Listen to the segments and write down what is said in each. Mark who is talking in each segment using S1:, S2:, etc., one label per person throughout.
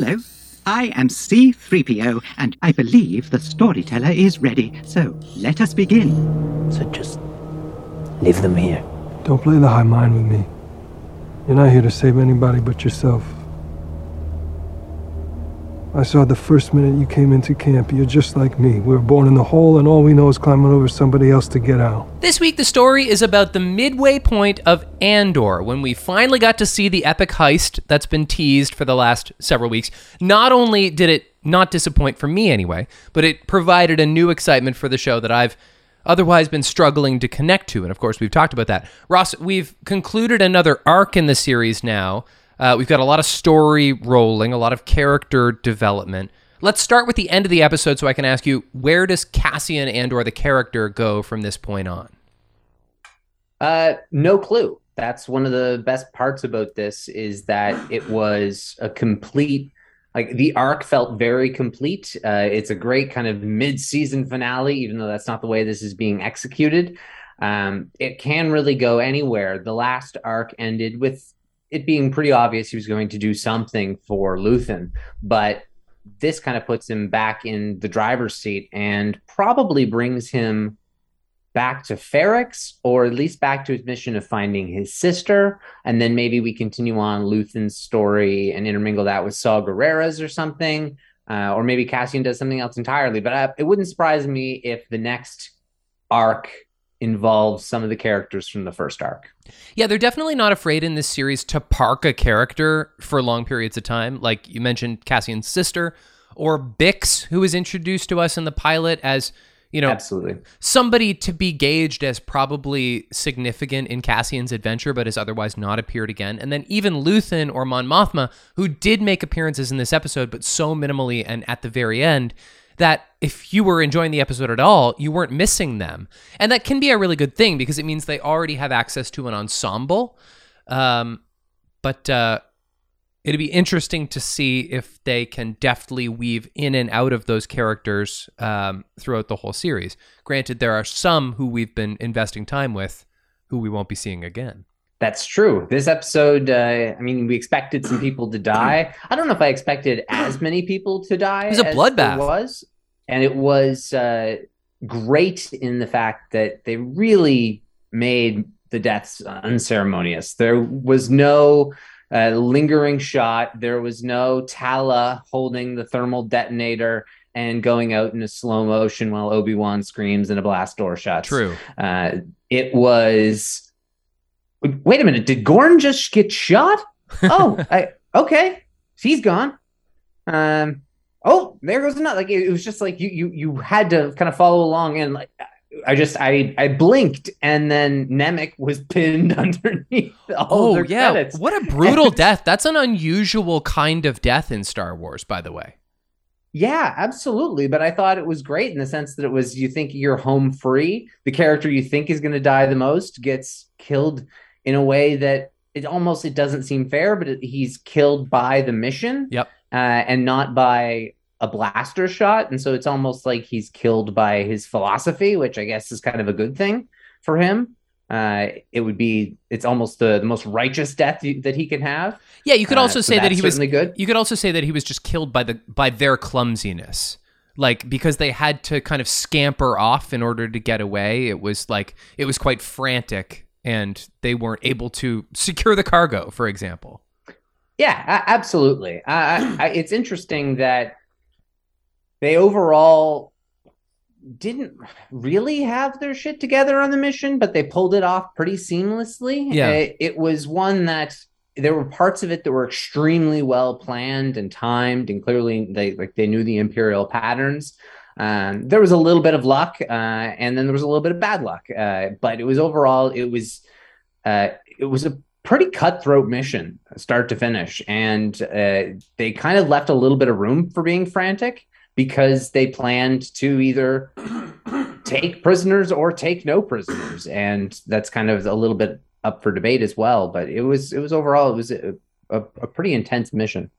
S1: Hello. I am C3PO, and I believe the storyteller is ready. So let us begin.
S2: So just leave them here.
S3: Don't play the high mind with me. You're not here to save anybody but yourself. I saw the first minute you came into camp. You're just like me. We were born in the hole, and all we know is climbing over somebody else to get out.
S4: This week, the story is about the midway point of Andor, when we finally got to see the epic heist that's been teased for the last several weeks. Not only did it not disappoint for me anyway, but it provided a new excitement for the show that I've otherwise been struggling to connect to. And of course, we've talked about that. Ross, we've concluded another arc in the series now. Uh, we've got a lot of story rolling, a lot of character development. Let's start with the end of the episode so I can ask you where does Cassian Andor, the character, go from this point on?
S5: Uh, no clue. That's one of the best parts about this is that it was a complete like the arc felt very complete. Uh, it's a great kind of mid-season finale, even though that's not the way this is being executed. Um, it can really go anywhere. The last arc ended with it being pretty obvious he was going to do something for Luthen, but this kind of puts him back in the driver's seat and probably brings him back to Ferrix, or at least back to his mission of finding his sister. And then maybe we continue on Luthen's story and intermingle that with Saw Gerrera's or something. Uh, or maybe Cassian does something else entirely. But uh, it wouldn't surprise me if the next arc involves some of the characters from the first arc.
S4: Yeah, they're definitely not afraid in this series to park a character for long periods of time. Like you mentioned, Cassian's sister, or Bix, who was introduced to us in the pilot as you know,
S5: absolutely
S4: somebody to be gauged as probably significant in Cassian's adventure, but has otherwise not appeared again. And then even Luthen or Mon Mothma, who did make appearances in this episode, but so minimally and at the very end that if you were enjoying the episode at all, you weren't missing them. And that can be a really good thing because it means they already have access to an ensemble. Um, but uh, it'd be interesting to see if they can deftly weave in and out of those characters um, throughout the whole series. Granted, there are some who we've been investing time with who we won't be seeing again.
S5: That's true. This episode, uh, I mean, we expected some people to die. I don't know if I expected as many people to die.
S4: It was a bloodbath.
S5: Was and it was uh, great in the fact that they really made the deaths unceremonious. There was no uh, lingering shot. There was no Tala holding the thermal detonator and going out in a slow motion while Obi Wan screams and a blast door shuts.
S4: True.
S5: Uh, it was wait a minute, did Gorn just get shot? Oh, I, okay, she's gone. Um, oh, there goes another. Like it, it was just like you you you had to kind of follow along, and like I just I I blinked, and then Nemik was pinned underneath all oh, yeah. Credits.
S4: What a brutal death! That's an unusual kind of death in Star Wars, by the way.
S5: Yeah, absolutely. But I thought it was great in the sense that it was you think you're home free. The character you think is going to die the most gets killed in a way that it almost it doesn't seem fair, but it, he's killed by the mission.
S4: Yep.
S5: Uh, and not by a blaster shot, and so it's almost like he's killed by his philosophy, which I guess is kind of a good thing for him. Uh, it would be it's almost the, the most righteous death that he can have.
S4: Yeah, you could also uh, say so that he was
S5: good.
S4: You could also say that he was just killed by the by their clumsiness like because they had to kind of scamper off in order to get away it was like it was quite frantic and they weren't able to secure the cargo, for example.
S5: Yeah, absolutely. I, I, it's interesting that they overall didn't really have their shit together on the mission, but they pulled it off pretty seamlessly.
S4: Yeah,
S5: it, it was one that there were parts of it that were extremely well planned and timed, and clearly they like they knew the imperial patterns. Um, there was a little bit of luck, uh, and then there was a little bit of bad luck. Uh, but it was overall, it was uh, it was a pretty cutthroat mission, start to finish, and uh, they kind of left a little bit of room for being frantic because they planned to either take prisoners or take no prisoners, and that's kind of a little bit up for debate as well. But it was it was overall it was a, a, a pretty intense mission.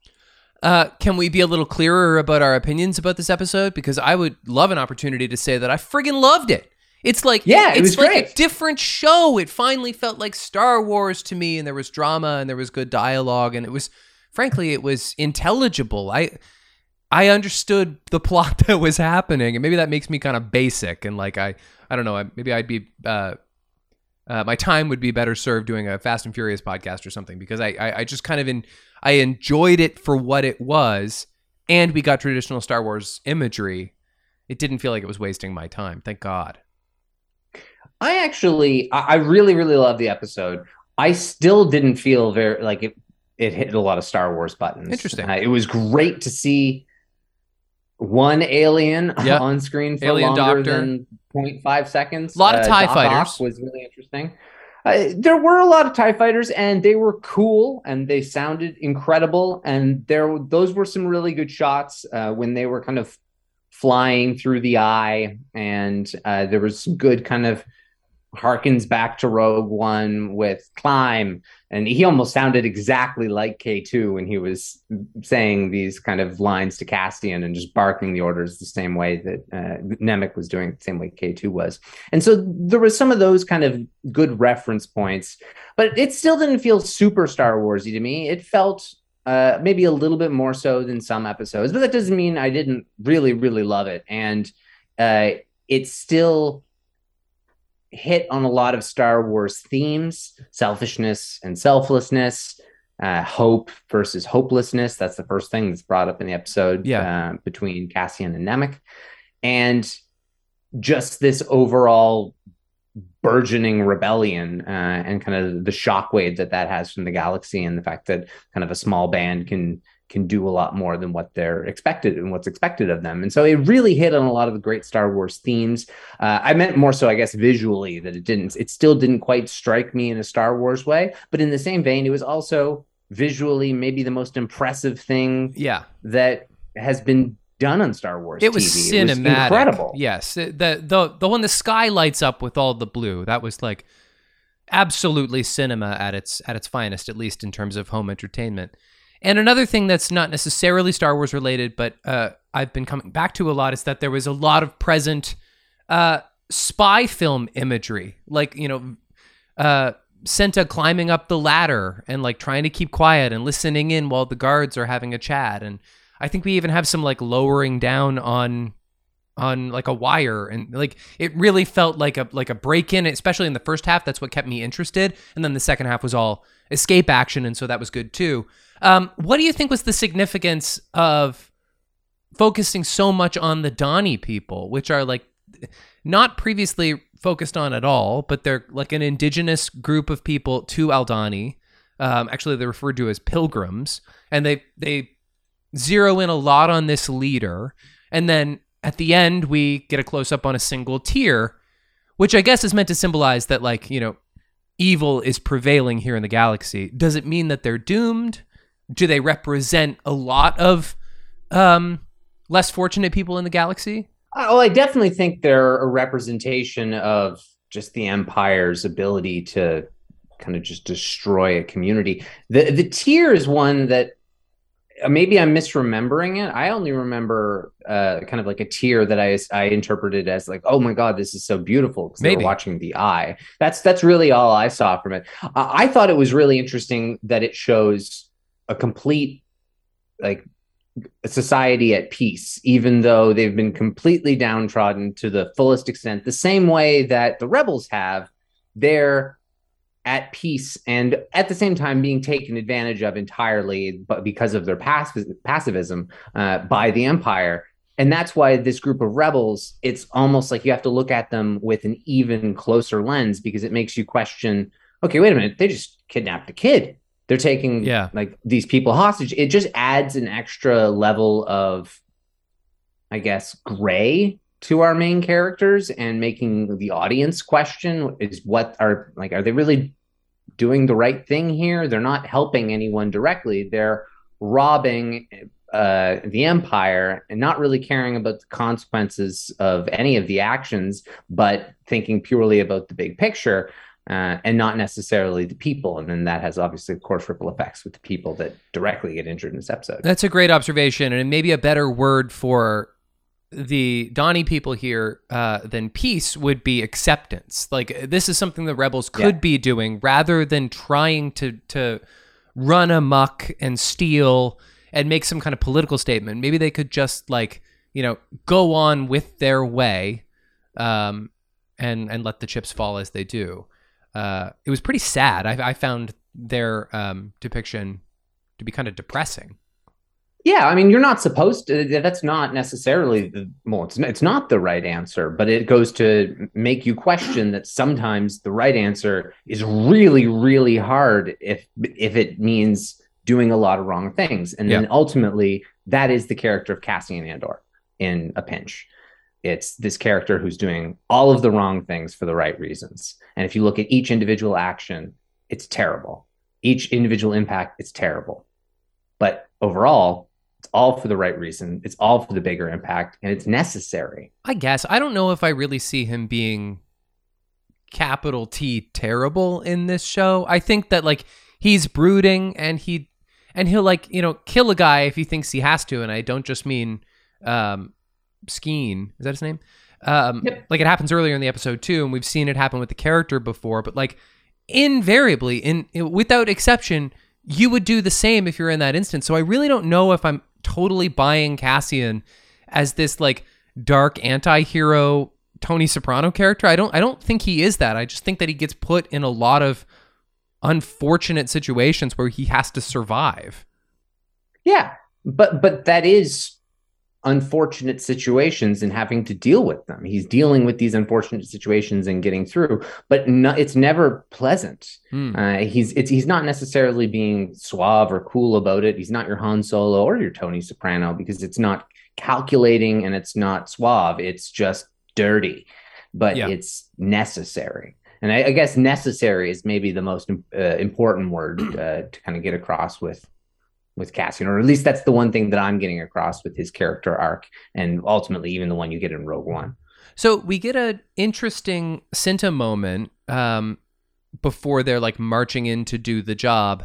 S4: Uh, can we be a little clearer about our opinions about this episode? Because I would love an opportunity to say that I friggin' loved it. It's like
S5: yeah, it
S4: it's
S5: like
S4: great. a different show. It finally felt like Star Wars to me, and there was drama and there was good dialogue, and it was frankly, it was intelligible. I I understood the plot that was happening, and maybe that makes me kind of basic and like I I don't know. Maybe I'd be uh, uh, my time would be better served doing a Fast and Furious podcast or something because I I, I just kind of in I enjoyed it for what it was, and we got traditional Star Wars imagery. It didn't feel like it was wasting my time. Thank God.
S5: I actually, I really, really love the episode. I still didn't feel very like it. It hit a lot of Star Wars buttons.
S4: Interesting.
S5: Uh, it was great to see one alien
S4: Yeah.
S5: on screen for
S4: Alien
S5: longer
S4: Doctor.
S5: than 0.5 seconds.
S4: A lot of TIE
S5: Doc
S4: fighters.
S5: Ock was really interesting. Uh, there were a lot of Tie fighters, and they were cool, and they sounded incredible. And there, those were some really good shots uh, when they were kind of flying through the eye, and uh, there was some good kind of harkens back to Rogue One with climb, and he almost sounded exactly like K2 when he was saying these kind of lines to Cassian and just barking the orders the same way that uh, Nemik was doing, the same way K2 was. And so there was some of those kind of good reference points, but it still didn't feel super Star Warsy to me. It felt uh, maybe a little bit more so than some episodes, but that doesn't mean I didn't really, really love it. And uh, it still hit on a lot of Star Wars themes, selfishness and selflessness, uh, hope versus hopelessness. That's the first thing that's brought up in the episode
S4: Yeah.
S5: uh, between Cassian and Nemik. And just this overall burgeoning rebellion uh, and kind of the shockwave that that has from the galaxy and the fact that kind of a small band can can do a lot more than what they're expected and what's expected of them and so it really hit on a lot of the great star wars themes uh, i meant more so i guess visually that it didn't it still didn't quite strike me in a star wars way but in the same vein it was also visually maybe the most impressive thing
S4: Yeah.
S5: that has been done on star wars
S4: It was
S5: TV.
S4: cinematic.
S5: it was incredible
S4: Yes. The, the the the one the sky lights up with all the blue. That was like absolutely cinema at its at its finest, at least in terms of home entertainment. And another thing that's not necessarily Star Wars related, but uh, I've been coming back to a lot is that there was a lot of present uh, spy film imagery, like you know, uh, Cinta climbing up the ladder and like trying to keep quiet and listening in while the guards are having a chat. And I think we even have some like lowering down on on like a wire and like it really felt like a like a break in especially in the first half that's what kept me interested and then the second half was all escape action and so that was good too. Um what do you think was the significance of focusing so much on the Dhani people which are like not previously focused on at all but they're like an indigenous group of people to Aldhani um actually they're referred to as pilgrims and they they zero in a lot on this leader and then at the end we get a close up on a single tear which i guess is meant to symbolize that like you know evil is prevailing here in the galaxy. Does it mean that they're doomed? Do they represent a lot of um less fortunate people in the galaxy?
S5: Oh, I definitely think they're a representation of just the empire's ability to kind of just destroy a community. The the tier is one that maybe I'm misremembering it. I only remember uh, kind of like a tear that I I interpreted as like, oh my god, this is so beautiful because they
S4: Maybe.
S5: were watching the eye. That's that's really all I saw from it. Uh, I thought it was really interesting that it shows a complete like a society at peace, even though they've been completely downtrodden to the fullest extent, the same way that the rebels have. They're at peace and at the same time being taken advantage of entirely, but because of their passiv- passivism uh, by the empire. And that's why this group of rebels, it's almost like you have to look at them with an even closer lens because it makes you question okay, wait a minute, they just kidnapped a kid. They're taking
S4: Yeah.
S5: like these people hostage. It just adds an extra level of, I guess, gray to our main characters and making the audience question is what are like, are they really doing the right thing here? They're not helping anyone directly. They're robbing uh, the empire and not really caring about the consequences of any of the actions, but thinking purely about the big picture uh, and not necessarily the people. And then that has obviously, of course, ripple effects with the people that directly get injured in this episode.
S4: That's a great observation, and maybe a better word for the Dhani people here uh, than peace would be acceptance. Like this is something the rebels could
S5: Yeah.
S4: be doing rather than trying to to run amok and steal and make some kind of political statement. Maybe they could just like you know go on with their way, um, and and let the chips fall as they do. Uh, it was pretty sad. I, I found their um, depiction to be kind of depressing.
S5: Yeah, I mean, you're not supposed to. That's not necessarily the well. It's it's not the right answer, but it goes to make you question that sometimes the right answer is really, really hard if if it means doing a lot of wrong things, and then ultimately that is the character of Cassian Andor in a pinch. It's this character who's doing all of the wrong things for the right reasons, and if you look at each individual action, it's terrible. Each individual impact, it's terrible, but overall all for the right reason. It's all for the bigger impact, and it's necessary.
S4: I guess I don't know if I really see him being capital T terrible in this show. I think that like he's brooding and he and he'll like you know kill a guy if he thinks he has to, and I don't just mean um, Skeen. Is that his name? Um,
S5: Yep.
S4: Like it happens earlier in the episode too, and we've seen it happen with the character before. But like invariably, in without exception, you would do the same if you're in that instance. So I really don't know if I'm totally buying Cassian as this like dark anti-hero Tony Soprano character. I don't I don't think he is that. I just think that he gets put in a lot of unfortunate situations where he has to survive.
S5: Yeah, but but that is unfortunate situations and having to deal with them. He's dealing with these unfortunate situations and getting through, but no, it's never pleasant.
S4: Hmm.
S5: Uh, he's it's he's not necessarily being suave or cool about it. He's not your Han Solo or your Tony Soprano because it's not calculating and it's not suave. It's just dirty, but
S4: Yeah.
S5: it's necessary. And I, I guess necessary is maybe the most uh, important word uh, to kind of get across with with Cassian, or at least that's the one thing that I'm getting across with his character arc, and ultimately even the one you get in Rogue One.
S4: So we get an interesting Cinta moment um, before they're like marching in to do the job.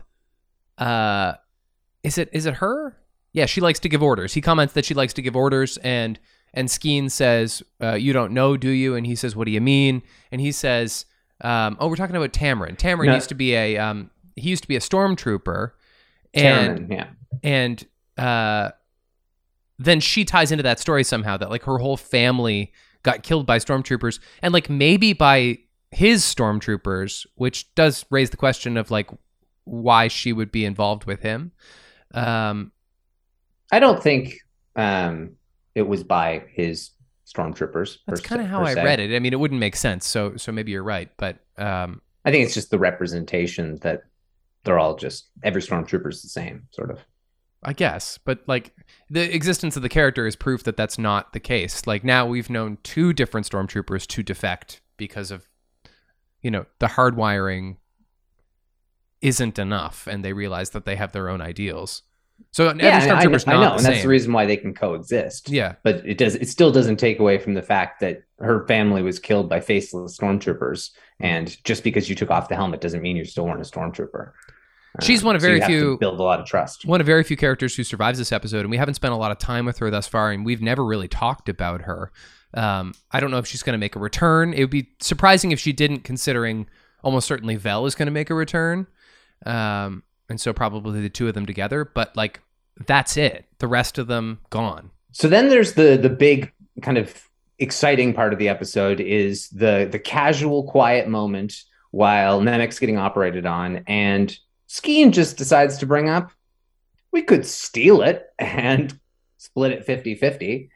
S4: Uh, is it is it her? Yeah, she likes to give orders. He comments that she likes to give orders, and and Skeen says, uh, "You don't know, do you?" And he says, "What do you mean?" And he says, um, "Oh, we're talking about Taramyn. Taramyn
S5: No.
S4: used to be a um, he used to be a stormtrooper, and
S5: yeah,
S4: and uh, then she ties into that story somehow that like her whole family got killed by stormtroopers and like maybe by his stormtroopers which does raise the question of like why she would be involved with him um
S5: I don't think um, it was by his stormtroopers.
S4: that's kind of how i
S5: se.
S4: read it i mean it wouldn't make sense so so maybe you're right but um
S5: I think it's just the representation that they're all just every stormtrooper is the same, sort of.
S4: I guess, but like the existence of the character is proof that that's not the case. Like now we've known two different stormtroopers to defect because of, you know, the hardwiring isn't enough, and they realize that they have their own ideals. So every
S5: yeah, I- I,
S4: stormtrooper's
S5: I know, and that's the reason why they can coexist.
S4: Yeah,
S5: but it does it still doesn't take away from the fact that her family was killed by faceless stormtroopers and just because you took off the helmet doesn't mean you still weren't a stormtrooper
S4: She's one of
S5: so you
S4: very
S5: to
S4: few-
S5: build a lot of trust
S4: one of very few characters who survives this episode, and we haven't spent a lot of time with her thus far, and we've never really talked about her. Um, I don't know if she's going to make a return. It would be surprising if she didn't, considering almost certainly Vel is going to make a return, um, and so probably the two of them together. But like, that's it. The rest of them gone.
S5: so then there's the the big kind of exciting part of the episode is the the casual quiet moment while Nemik's getting operated on and Skeen just decides to bring up we could steal it and split it 50-50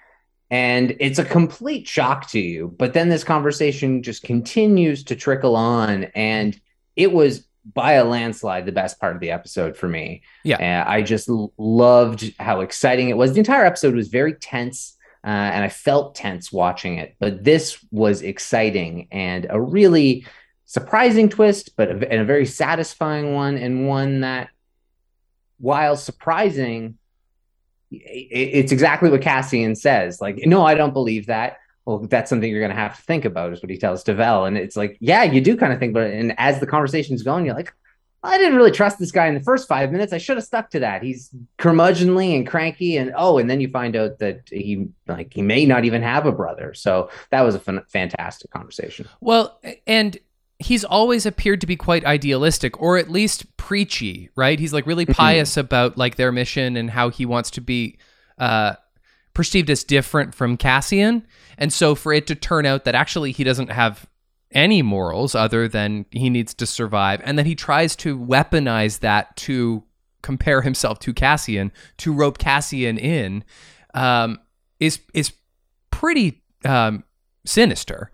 S5: and it's a complete shock to you. But then this conversation just continues to trickle on and it was by a landslide the best part of the episode for me.
S4: Yeah.
S5: Uh, i just l- loved how exciting it was. The entire episode was very tense uh, and i felt tense watching it but this was exciting and a really surprising twist but a, and a very satisfying one and one that while surprising it's exactly what Cassian says. Like, no, I don't believe that. Well, that's something you're going to have to think about, is what he tells Devel. And it's like, yeah, you do kind of think about it. And as the conversation's going, you're like, I didn't really trust this guy in the first five minutes. I should have stuck to that. He's curmudgeonly and cranky, and oh, and then you find out that he like he may not even have a brother. So that was a fan- fantastic conversation.
S4: Well, and he's always appeared to be quite idealistic or at least preachy, right? He's like really pious about like their mission and how he wants to be uh perceived as different from Cassian. And so for it to turn out that actually he doesn't have any morals other than he needs to survive and then he tries to weaponize that to compare himself to Cassian to rope Cassian in um, is is pretty um, sinister.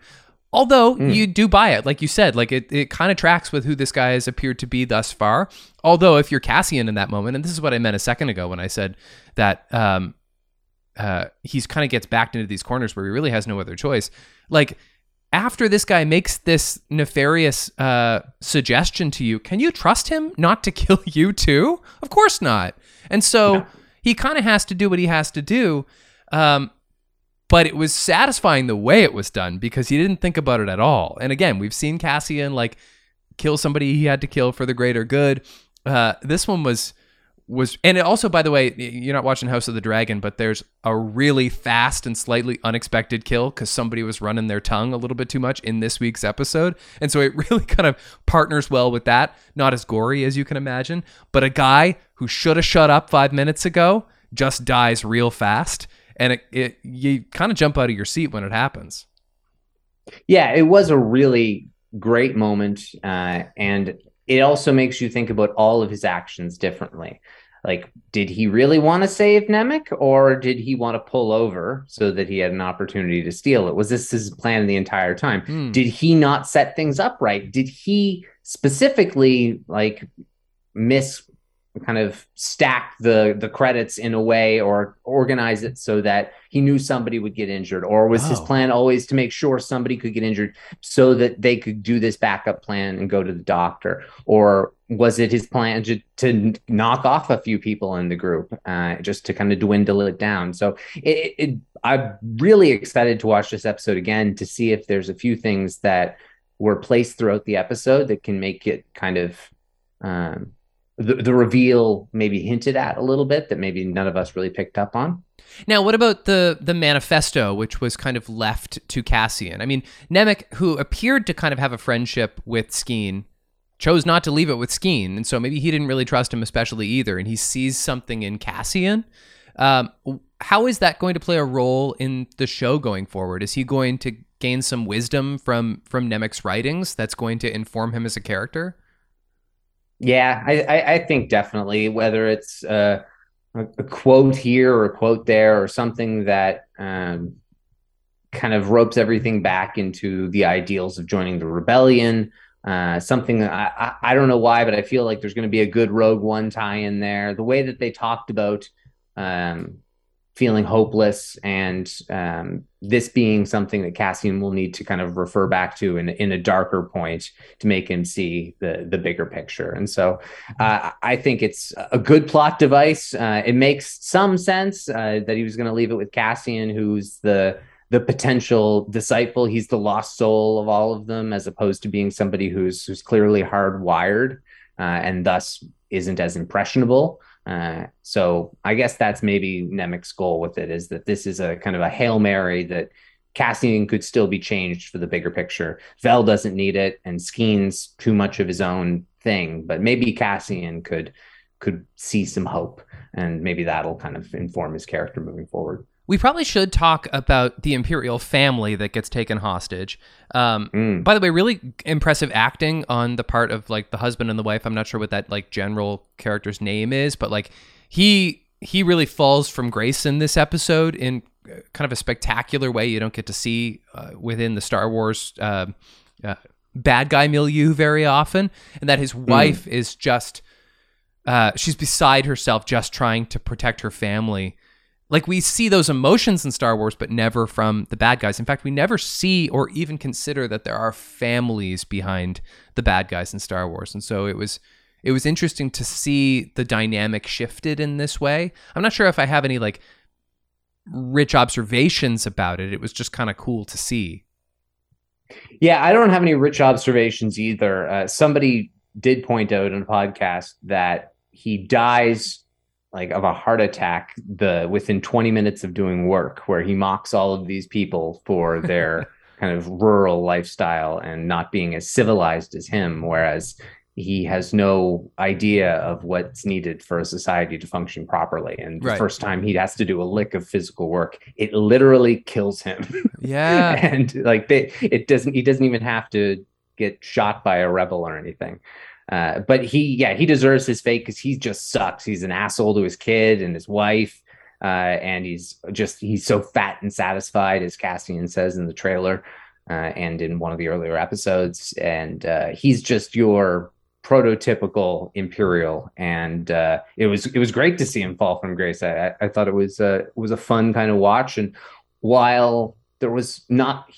S4: Although
S5: Mm.
S4: you do buy it, like you said, like it, it kind of tracks with who this guy has appeared to be thus far. Although if you're Cassian in that moment, and this is what I meant a second ago when I said that um, uh, he's kind of gets backed into these corners where he really has no other choice. Like after this guy makes this nefarious uh, suggestion to you, can you trust him not to kill you too? Of course not. And so he kind of has to do what he has to do. Um, but it was satisfying the way it was done because he didn't think about it at all. And again, we've seen Cassian like kill somebody he had to kill for the greater good. Uh, this one was was and also by the way you're not watching house of the dragon but there's a really fast and slightly unexpected kill because somebody was running their tongue a little bit too much in this week's episode and so it really kind of partners well with that not as gory as you can imagine but a guy who should have shut up five minutes ago just dies real fast and it, it you kind of jump out of your seat when it happens
S5: Yeah, it was a really great moment, uh, and it also makes you think about all of his actions differently. Like, did he really want to save Nemik, or did he want to pull over so that he had an opportunity to steal it? Was this his plan the entire time?
S4: Hmm.
S5: Did he not set things up right? Did he specifically like miss kind of stack the the credits in a way or organize it so that he knew somebody would get injured? Or was his
S4: Oh.
S5: plan always to make sure somebody could get injured so that they could do this backup plan and go to the doctor? Or was it his plan to, to knock off a few people in the group uh, just to kind of dwindle it down? So it, it i'm really excited to watch this episode again to see if there's a few things that were placed throughout the episode that can make it kind of um, the, the reveal maybe hinted at a little bit that maybe none of us really picked up on.
S4: Now, what about the the manifesto, which was kind of left to Cassian? I mean, Nemik, who appeared to kind of have a friendship with Skeen, chose not to leave it with Skeen, and so maybe he didn't really trust him especially either, and he sees something in Cassian. Um, how is that going to play a role in the show going forward? Is he going to gain some wisdom from from Nemik's writings that's going to inform him as a character?
S5: Yeah, I, I, I think definitely whether it's uh, a, a quote here or a quote there or something that um, kind of ropes everything back into the ideals of joining the rebellion. Uh, something I, I I don't know why, but I feel like there's going to be a good Rogue One tie in there. The way that they talked about um, feeling hopeless and um, this being something that Cassian will need to kind of refer back to in in a darker point to make him see the the bigger picture. And so uh, I think it's a good plot device. Uh, it makes some sense uh, that he was going to leave it with Cassian, who's the the potential disciple. He's the lost soul of all of them, as opposed to being somebody who's who's clearly hardwired uh, and thus isn't as impressionable. Uh, so I guess that's maybe Nemik's goal with it is that this is a kind of a hail mary that Cassian could still be changed for the bigger picture. Vel doesn't need it, and Skeen's too much of his own thing. But maybe Cassian could could see some hope, and maybe that'll kind of inform his character moving forward.
S4: We probably should talk about the Imperial family that gets taken hostage. Um,
S5: Mm.
S4: By the way, really impressive acting on the part of like the husband and the wife. I'm not sure what that like general character's name is, but like he he really falls from grace in this episode in uh, kind of a spectacular way. You don't get to see uh, within the Star Wars uh, uh, bad guy milieu very often, and that his wife is just uh, she's beside herself, just trying to protect her family like we see those emotions in Star Wars, but never from the bad guys. In fact, we never see or even consider that there are families behind the bad guys in Star Wars. And so it was it was interesting to see the dynamic shifted in this way. I'm not sure if I have any like rich observations about it. It was just kind of cool to see.
S5: Yeah, I don't have any rich observations either. Uh, somebody did point out in a podcast that he dies like of a heart attack the within 20 minutes of doing work where he mocks all of these people for their kind of rural lifestyle and not being as civilized as him, whereas he has no idea of what's needed for a society to function properly. And the
S4: Right.
S5: first time he has to do a lick of physical work, it literally kills him.
S4: Yeah.
S5: and like they, it doesn't. He doesn't even have to get shot by a rebel or anything. Uh, but he, yeah, he deserves his fate because he just sucks. He's an asshole to his kid and his wife, uh, and he's just he's so fat and satisfied, as Cassian says in the trailer uh, and in one of the earlier episodes. And uh, he's just your prototypical imperial and uh it was it was great to see him fall from grace i i thought it was uh it was a fun kind of watch and while there was not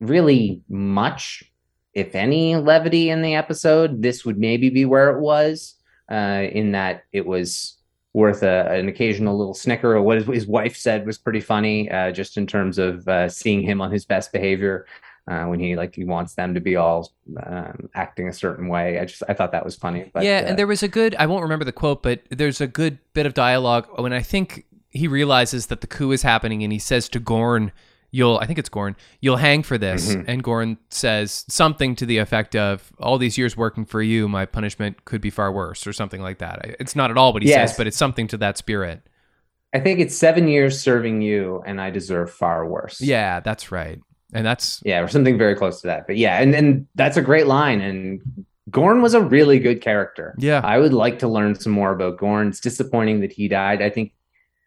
S5: really much if any levity in the episode this would maybe be where it was uh in that it was worth a, an occasional little snicker or what his, his wife said was pretty funny uh just in terms of uh seeing him on his best behavior uh, when he like he wants them to be all um, acting a certain way. I just I thought that was funny. But,
S4: yeah,
S5: uh,
S4: and there was a good, I won't remember the quote, but there's a good bit of dialogue when I think he realizes that the coup is happening and he says to Gorn, You'll, I think it's Gorn, you'll hang for this.
S5: Mhm.
S4: And Gorn says something to the effect of, All these years working for you, my punishment could be far worse, or something like that. It's not at all what he
S5: Yes.
S4: says, but it's something to that spirit.
S5: I think it's seven years serving you, and I deserve far worse.
S4: Yeah, that's right. And that's,
S5: yeah, or something very close to that. But yeah, and and that's a great line. And Gorn was a really good character.
S4: yeah.
S5: I would like to learn some more about Gorn. It's disappointing that he died. I think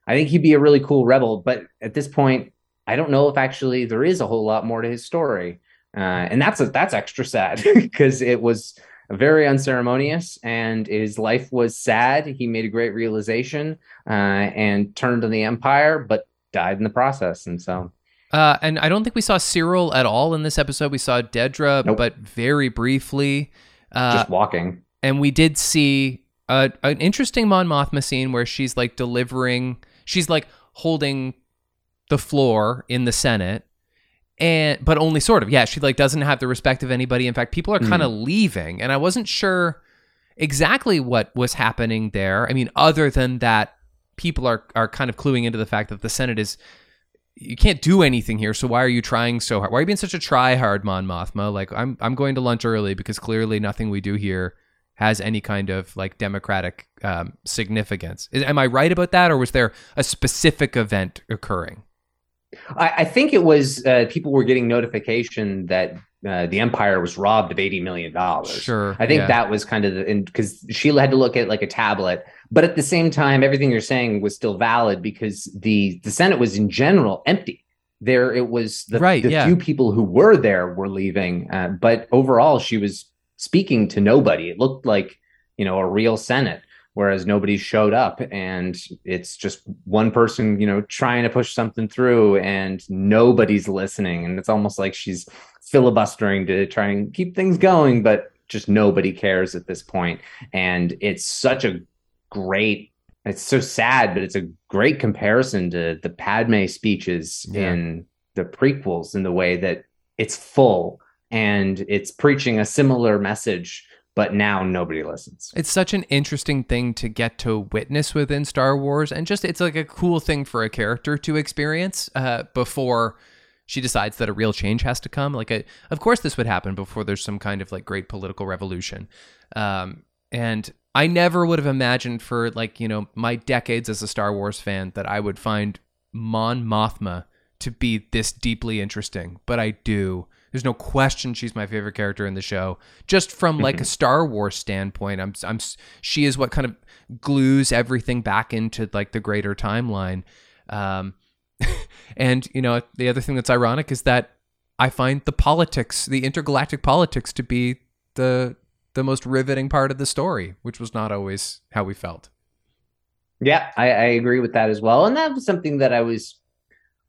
S5: I think he'd be a really cool rebel, but at this point, I don't know if actually there is a whole lot more to his story. Uh, and that's a, that's extra sad because it was very unceremonious and his life was sad. He made a great realization uh, and turned on the empire, but died in the process. And so,
S4: Uh, and I don't think we saw Syril at all in this episode. We saw Dedra,
S5: Nope.
S4: but very briefly. Uh,
S5: just walking.
S4: and we did see a, an interesting Mon Mothma scene where she's like delivering, she's like holding the floor in the Senate, and but only sort of. Yeah, she like doesn't have the respect of anybody. In fact, people are kind of leaving, and I wasn't sure exactly what was happening there. I mean, other than that, people are are kind of cluing into the fact that the Senate is. You can't do anything here, so why are you trying so hard? Why are you being such a try hard, Mon Mothma? Like, I'm I'm going to lunch early because clearly nothing we do here has any kind of like democratic um, significance. Is, am I right about that, or was there a specific event occurring?
S5: I, I think it was uh, people were getting notification that uh, the empire was robbed of eighty million dollars.
S4: Sure,
S5: I think
S4: yeah.
S5: that was kind of the because Sheila had to look at like a tablet, but at the same time, everything you're saying was still valid because the the Senate was in general empty. There, it was the,
S4: Right,
S5: the
S4: yeah.
S5: few people who were there were leaving, uh, but overall, she was speaking to nobody. It looked like you know a real Senate, whereas nobody showed up, and it's just one person, you know, trying to push something through, and nobody's listening, and it's almost like she's filibustering to try and keep things going, but just nobody cares at this point. And it's such a great, it's so sad, but it's a great comparison to the Padme speeches
S4: Yeah.
S5: in the prequels in the way that it's full and it's preaching a similar message, but now nobody listens.
S4: It's such an interesting thing to get to witness within Star Wars, and just it's like a cool thing for a character to experience uh, before she decides that a real change has to come. Like, a, of course, this would happen before there's some kind of like great political revolution. Um, and I never would have imagined for like you know my decades as a Star Wars fan that I would find Mon Mothma to be this deeply interesting, but I do. There's no question she's my favorite character in the show. Just from like a Star Wars standpoint, I'm I'm she is what kind of glues everything back into like the greater timeline. Um, and you know the other thing that's ironic is that I find the politics, the intergalactic politics, to be the the most riveting part of the story, which was not always how we felt.
S5: Yeah, I, I agree with that as well. And that was something that I was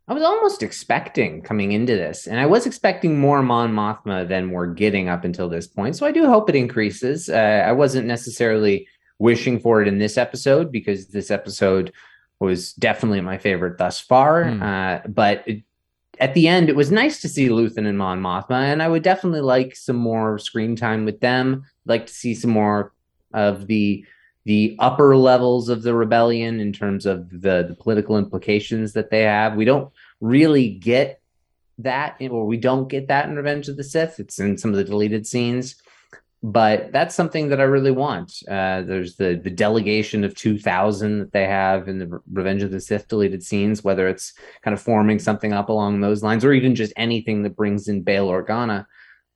S5: I was almost expecting coming into this. And I was expecting more Mon Mothma than we're getting up until this point. So I do hope it increases. Uh, I wasn't necessarily wishing for it in this episode because this episode was definitely my favorite thus far.
S4: Hmm.
S5: Uh, but it, at the end, it was nice to see Luthen and Mon Mothma, and I would definitely like some more screen time with them. Like to see some more of the the upper levels of the rebellion in terms of the, the political implications that they have. We don't really get that, or we don't get that in Revenge of the Sith. It's in some of the deleted scenes, but that's something that I really want. Uh, there's the the delegation of two thousand that they have in the Revenge of the Sith deleted scenes, whether it's kind of forming something up along those lines, or even just anything that brings in Bail Organa.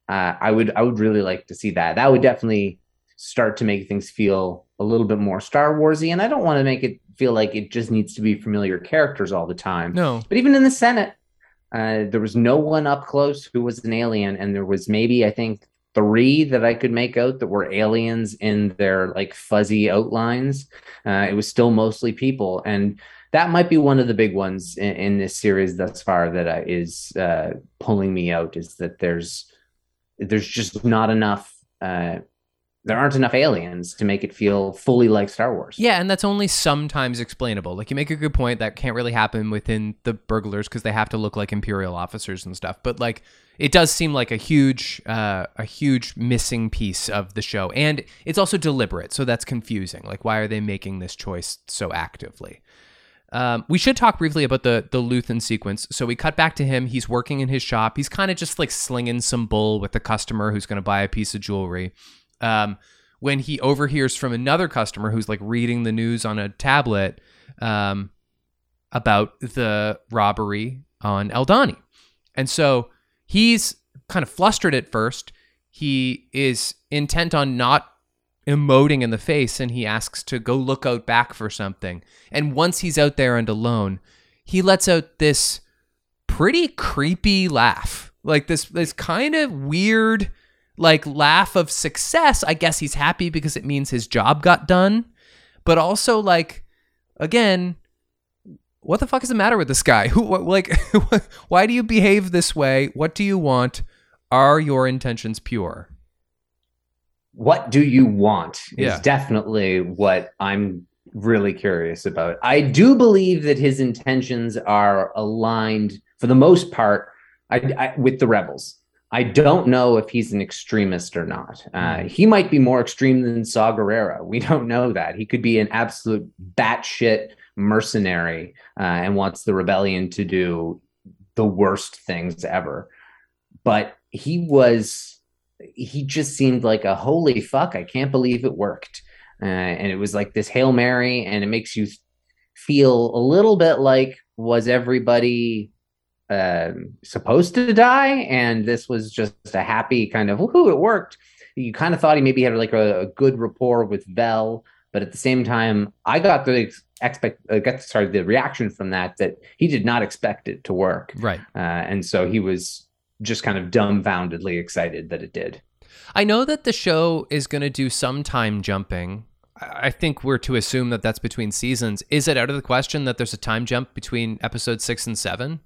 S5: Uh, I would I would really like to see that. That would definitely start to make things feel a little bit more Star Warsy, and I don't want to make it feel like it just needs to be familiar characters all the time.
S4: No.
S5: But even in the Senate, uh, there was no one up close who was an alien, and there was maybe I think three that I could make out that were aliens in their like fuzzy outlines. Uh, it was still mostly people, and that might be one of the big ones in, in this series thus far that uh, is uh, pulling me out. Is that there's there's just not enough. There aren't enough aliens to make it feel fully like Star Wars.
S4: Yeah, and that's only sometimes explainable. Like you make a good point that can't really happen within the burglars because they have to look like imperial officers and stuff. But like it does seem like a huge uh, a huge missing piece of the show. And it's also deliberate, so that's confusing. Like why are they making this choice so actively? Um, we should talk briefly about the the Luthen sequence. So we cut back to him. He's working in his shop. He's kind of just like slinging some bull with the customer who's going to buy a piece of jewelry um, when he overhears from another customer who's like reading the news on a tablet um, about the robbery on Aldhani. And so he's kind of flustered at first. He is intent on not emoting in the face and he asks to go look out back for something. And once he's out there and alone, he lets out this pretty creepy laugh. Like this this kind of weird like laugh of success. I guess he's happy because it means his job got done. But also like again, what the fuck is the matter with this guy? Who what, like why do you behave this way? What do you want? Are your intentions pure?
S5: What do you want is
S4: Yeah.
S5: definitely what I'm really curious about. I do believe that his intentions are aligned for the most part I, I, with the rebels. I don't know if he's an extremist or not. Uh, he might be more extreme than Saw Gerrera. We don't know that. He could be an absolute batshit mercenary uh, and wants the rebellion to do the worst things ever. But he was, he just seemed like a holy fuck. I can't believe it worked. Uh, and it was like this Hail Mary, and it makes you feel a little bit like, was everybody um, supposed to die, and this was just a happy kind of woohoo, it worked. You kind of thought he maybe had like a, a good rapport with Vel, but at the same time, I got the expect, uh, got sorry, the reaction from that that he did not expect it to work,
S4: Right.
S5: uh, and so he was just kind of dumbfoundedly excited that it did.
S4: I know that the show is going to do some time jumping. I I think we're to assume that that's between seasons. Is it out of the question that there's a time jump between episode six and seven?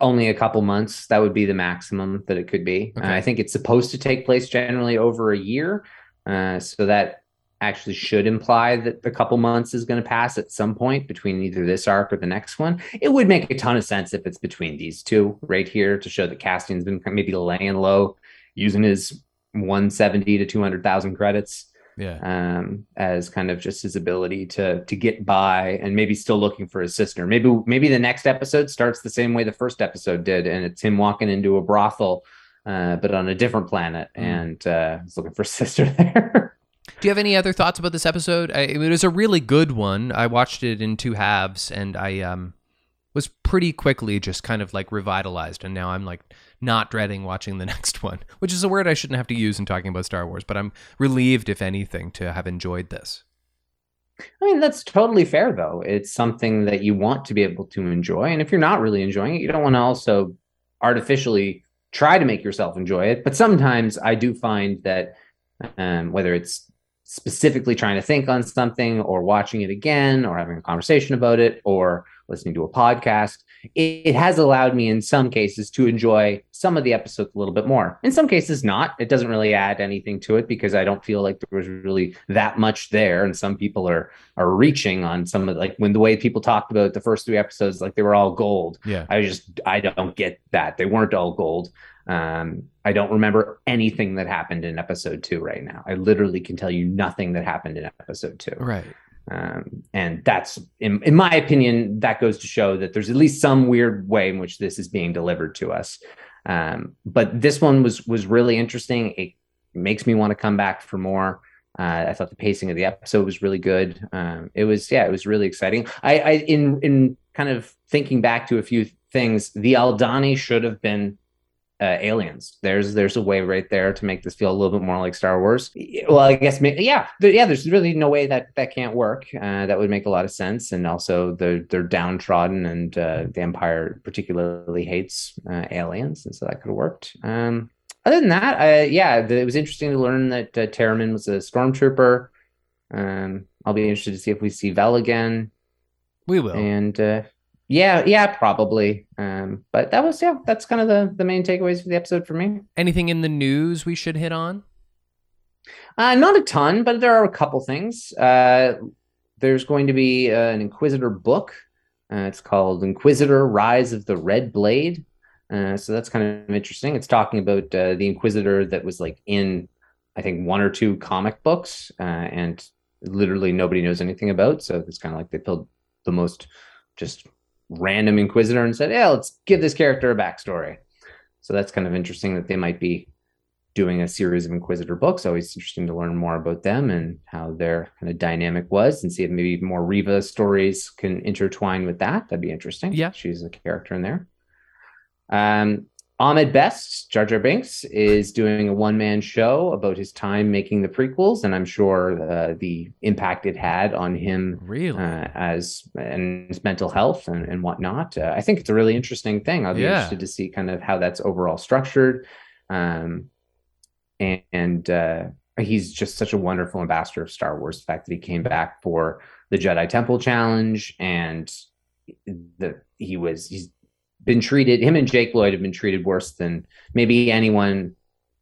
S5: Only a couple months that would be the maximum that it could be.
S4: Okay.
S5: uh, i think it's supposed to take place generally over a year uh, so that actually should imply that a couple months is going to pass at some point between either this arc or the next one. It would make a ton of sense if it's between these two right here to show that Cassian's been maybe laying low using his 170 to 200000 credits
S4: Yeah.
S5: um, as kind of just his ability to to get by and maybe still looking for his sister. Maybe maybe the next episode starts the same way the first episode did, and it's him walking into a brothel, uh, but on a different planet,
S4: Mm.
S5: and uh, he's looking for a sister there.
S4: Do you have any other thoughts about this episode? I, it was a really good one. I watched it in two halves, and I um was pretty quickly just kind of like revitalized, and now I'm like not dreading watching the next one, which is a word I shouldn't have to use in talking about Star Wars. But I'm relieved, if anything, to have enjoyed this.
S5: I mean, that's totally fair, though. It's something that you want to be able to enjoy. And if you're not really enjoying it, you don't want to also artificially try to make yourself enjoy it. But sometimes I do find that um, whether it's specifically trying to think on something or watching it again or having a conversation about it or listening to a podcast, it, has allowed me in some cases to enjoy some of the episodes a little bit more. In some cases, not. It doesn't really add anything to it because I don't feel like there was really that much there. And some people are are reaching on some of like when the way people talked about the first three episodes, like they were all gold.
S4: Yeah.
S5: I just I don't get that. They weren't all gold. Um, I don't remember anything that happened in episode two right now. I literally can tell you nothing that happened in episode two.
S4: Right.
S5: Um, and that's, in, in my opinion, that goes to show that there's at least some weird way in which this is being delivered to us. Um, but this one was was really interesting. It makes me want to come back for more. Uh, I thought the pacing of the episode was really good. Um, it was, yeah, it was really exciting. I, I, in in kind of thinking back to a few things, the Aldhani should have been uh, aliens. There's there's a way right there to make this feel a little bit more like Star Wars. Well, I guess yeah, yeah. There's really no way that that can't work. Uh, that would make a lot of sense. And also, they're they're downtrodden, and uh, the Empire particularly hates uh, aliens, and so that could have worked. Um, other than that, uh, yeah, it was interesting to learn that uh, Taramyn was a stormtrooper. Um, I'll be interested to see if we see Vel again.
S4: We will.
S5: And uh, yeah, yeah, probably. Um, but that was yeah, that's kind of the the main takeaways for the episode for me.
S4: Anything in the news we should hit on?
S5: Uh, not a ton, but there are a couple things. Uh, there's going to be uh, an Inquisitor book. Uh, it's called Inquisitor: Rise of the Red Blade. Uh, so that's kind of interesting. It's talking about uh, the Inquisitor that was like in, I think, one or two comic books, uh, and literally nobody knows anything about. So it's kind of like they pulled the most just random Inquisitor and said, "Yeah, let's give this character a backstory." So that's kind of interesting that they might be doing a series of Inquisitor books. Always interesting to learn more about them and how their kind of dynamic was, and see if maybe more Reva stories can intertwine with that. That'd be interesting.
S4: Yeah,
S5: she's a character in there. Um, Ahmed Best, Jar Jar Binks, is doing a one man show about his time making the prequels, and I'm sure uh, the impact it had on him
S4: really
S5: uh, as and his mental health and, and whatnot. Uh, I think it's a really interesting thing. I'll be
S4: Yeah.
S5: interested to see kind of how that's overall structured. Um, and and uh, he's just such a wonderful ambassador of Star Wars. The fact that he came back for the Jedi Temple Challenge and that he was he's been treated him and Jake Lloyd have been treated worse than maybe anyone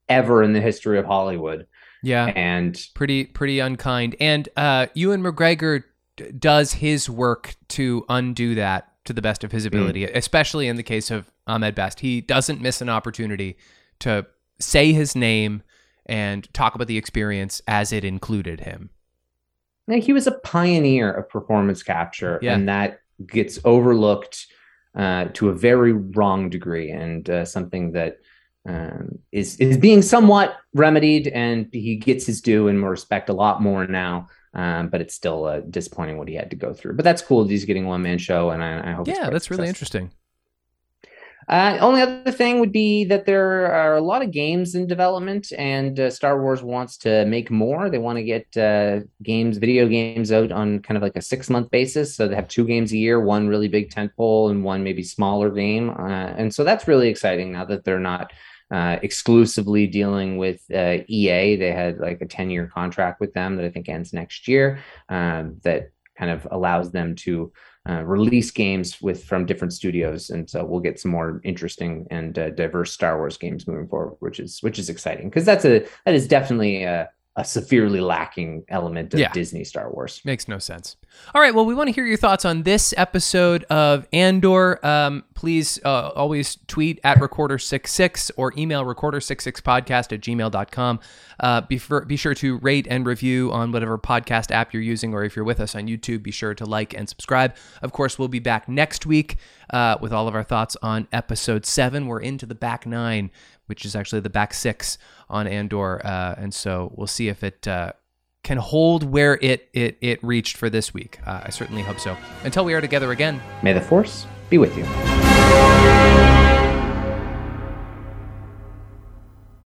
S5: ever in the history of Hollywood.
S4: yeah.
S5: And
S4: pretty pretty unkind. And uh, Ewan McGregor d- does his work to undo that to the best of his ability, especially in the case of Ahmed Best. He doesn't miss an opportunity to say his name and talk about the experience as it included him.
S5: Now, he was a pioneer of performance capture,
S4: Yeah.
S5: and that gets overlooked uh, to a very wrong degree, and uh, something that um, is is being somewhat remedied, and he gets his due and respect a lot more now. Um, but it's still uh, disappointing what he had to go through. But that's cool. that He's getting one man show, and I, I hope.
S4: Yeah, that's really interesting.
S5: Uh, only other thing would be that there are a lot of games in development, and uh, Star Wars wants to make more. They want to get uh, games, video games, out on kind of like a six month basis. So they have two games a year, one really big tentpole and one maybe smaller game. Uh, and so that's really exciting now that they're not uh, exclusively dealing with uh, EA. They had like a 10 year contract with them that I think ends next year um, that kind of allows them to uh, release games with from different studios, and so we'll get some more interesting and uh, diverse Star Wars games moving forward, which is which is exciting. Because that's a that is definitely a, a severely lacking element of
S4: Yeah.
S5: Disney Star Wars.
S4: Makes no sense. All right. Well, we want to hear your thoughts on this episode of Andor. Um, please uh, always tweet at recorder66 or email recorder66podcast at gmail.com. Uh, be, fur- be sure to rate and review on whatever podcast app you're using, or if you're with us on YouTube, be sure to like and subscribe. Of course, we'll be back next week uh, with all of our thoughts on episode seven. We're into the back nine, which is actually the back six on Andor. Uh, and so we'll see if it. Uh, can hold where it it it reached for this week. Uh, I certainly hope so. Until we are together again.
S5: May the Force be with you.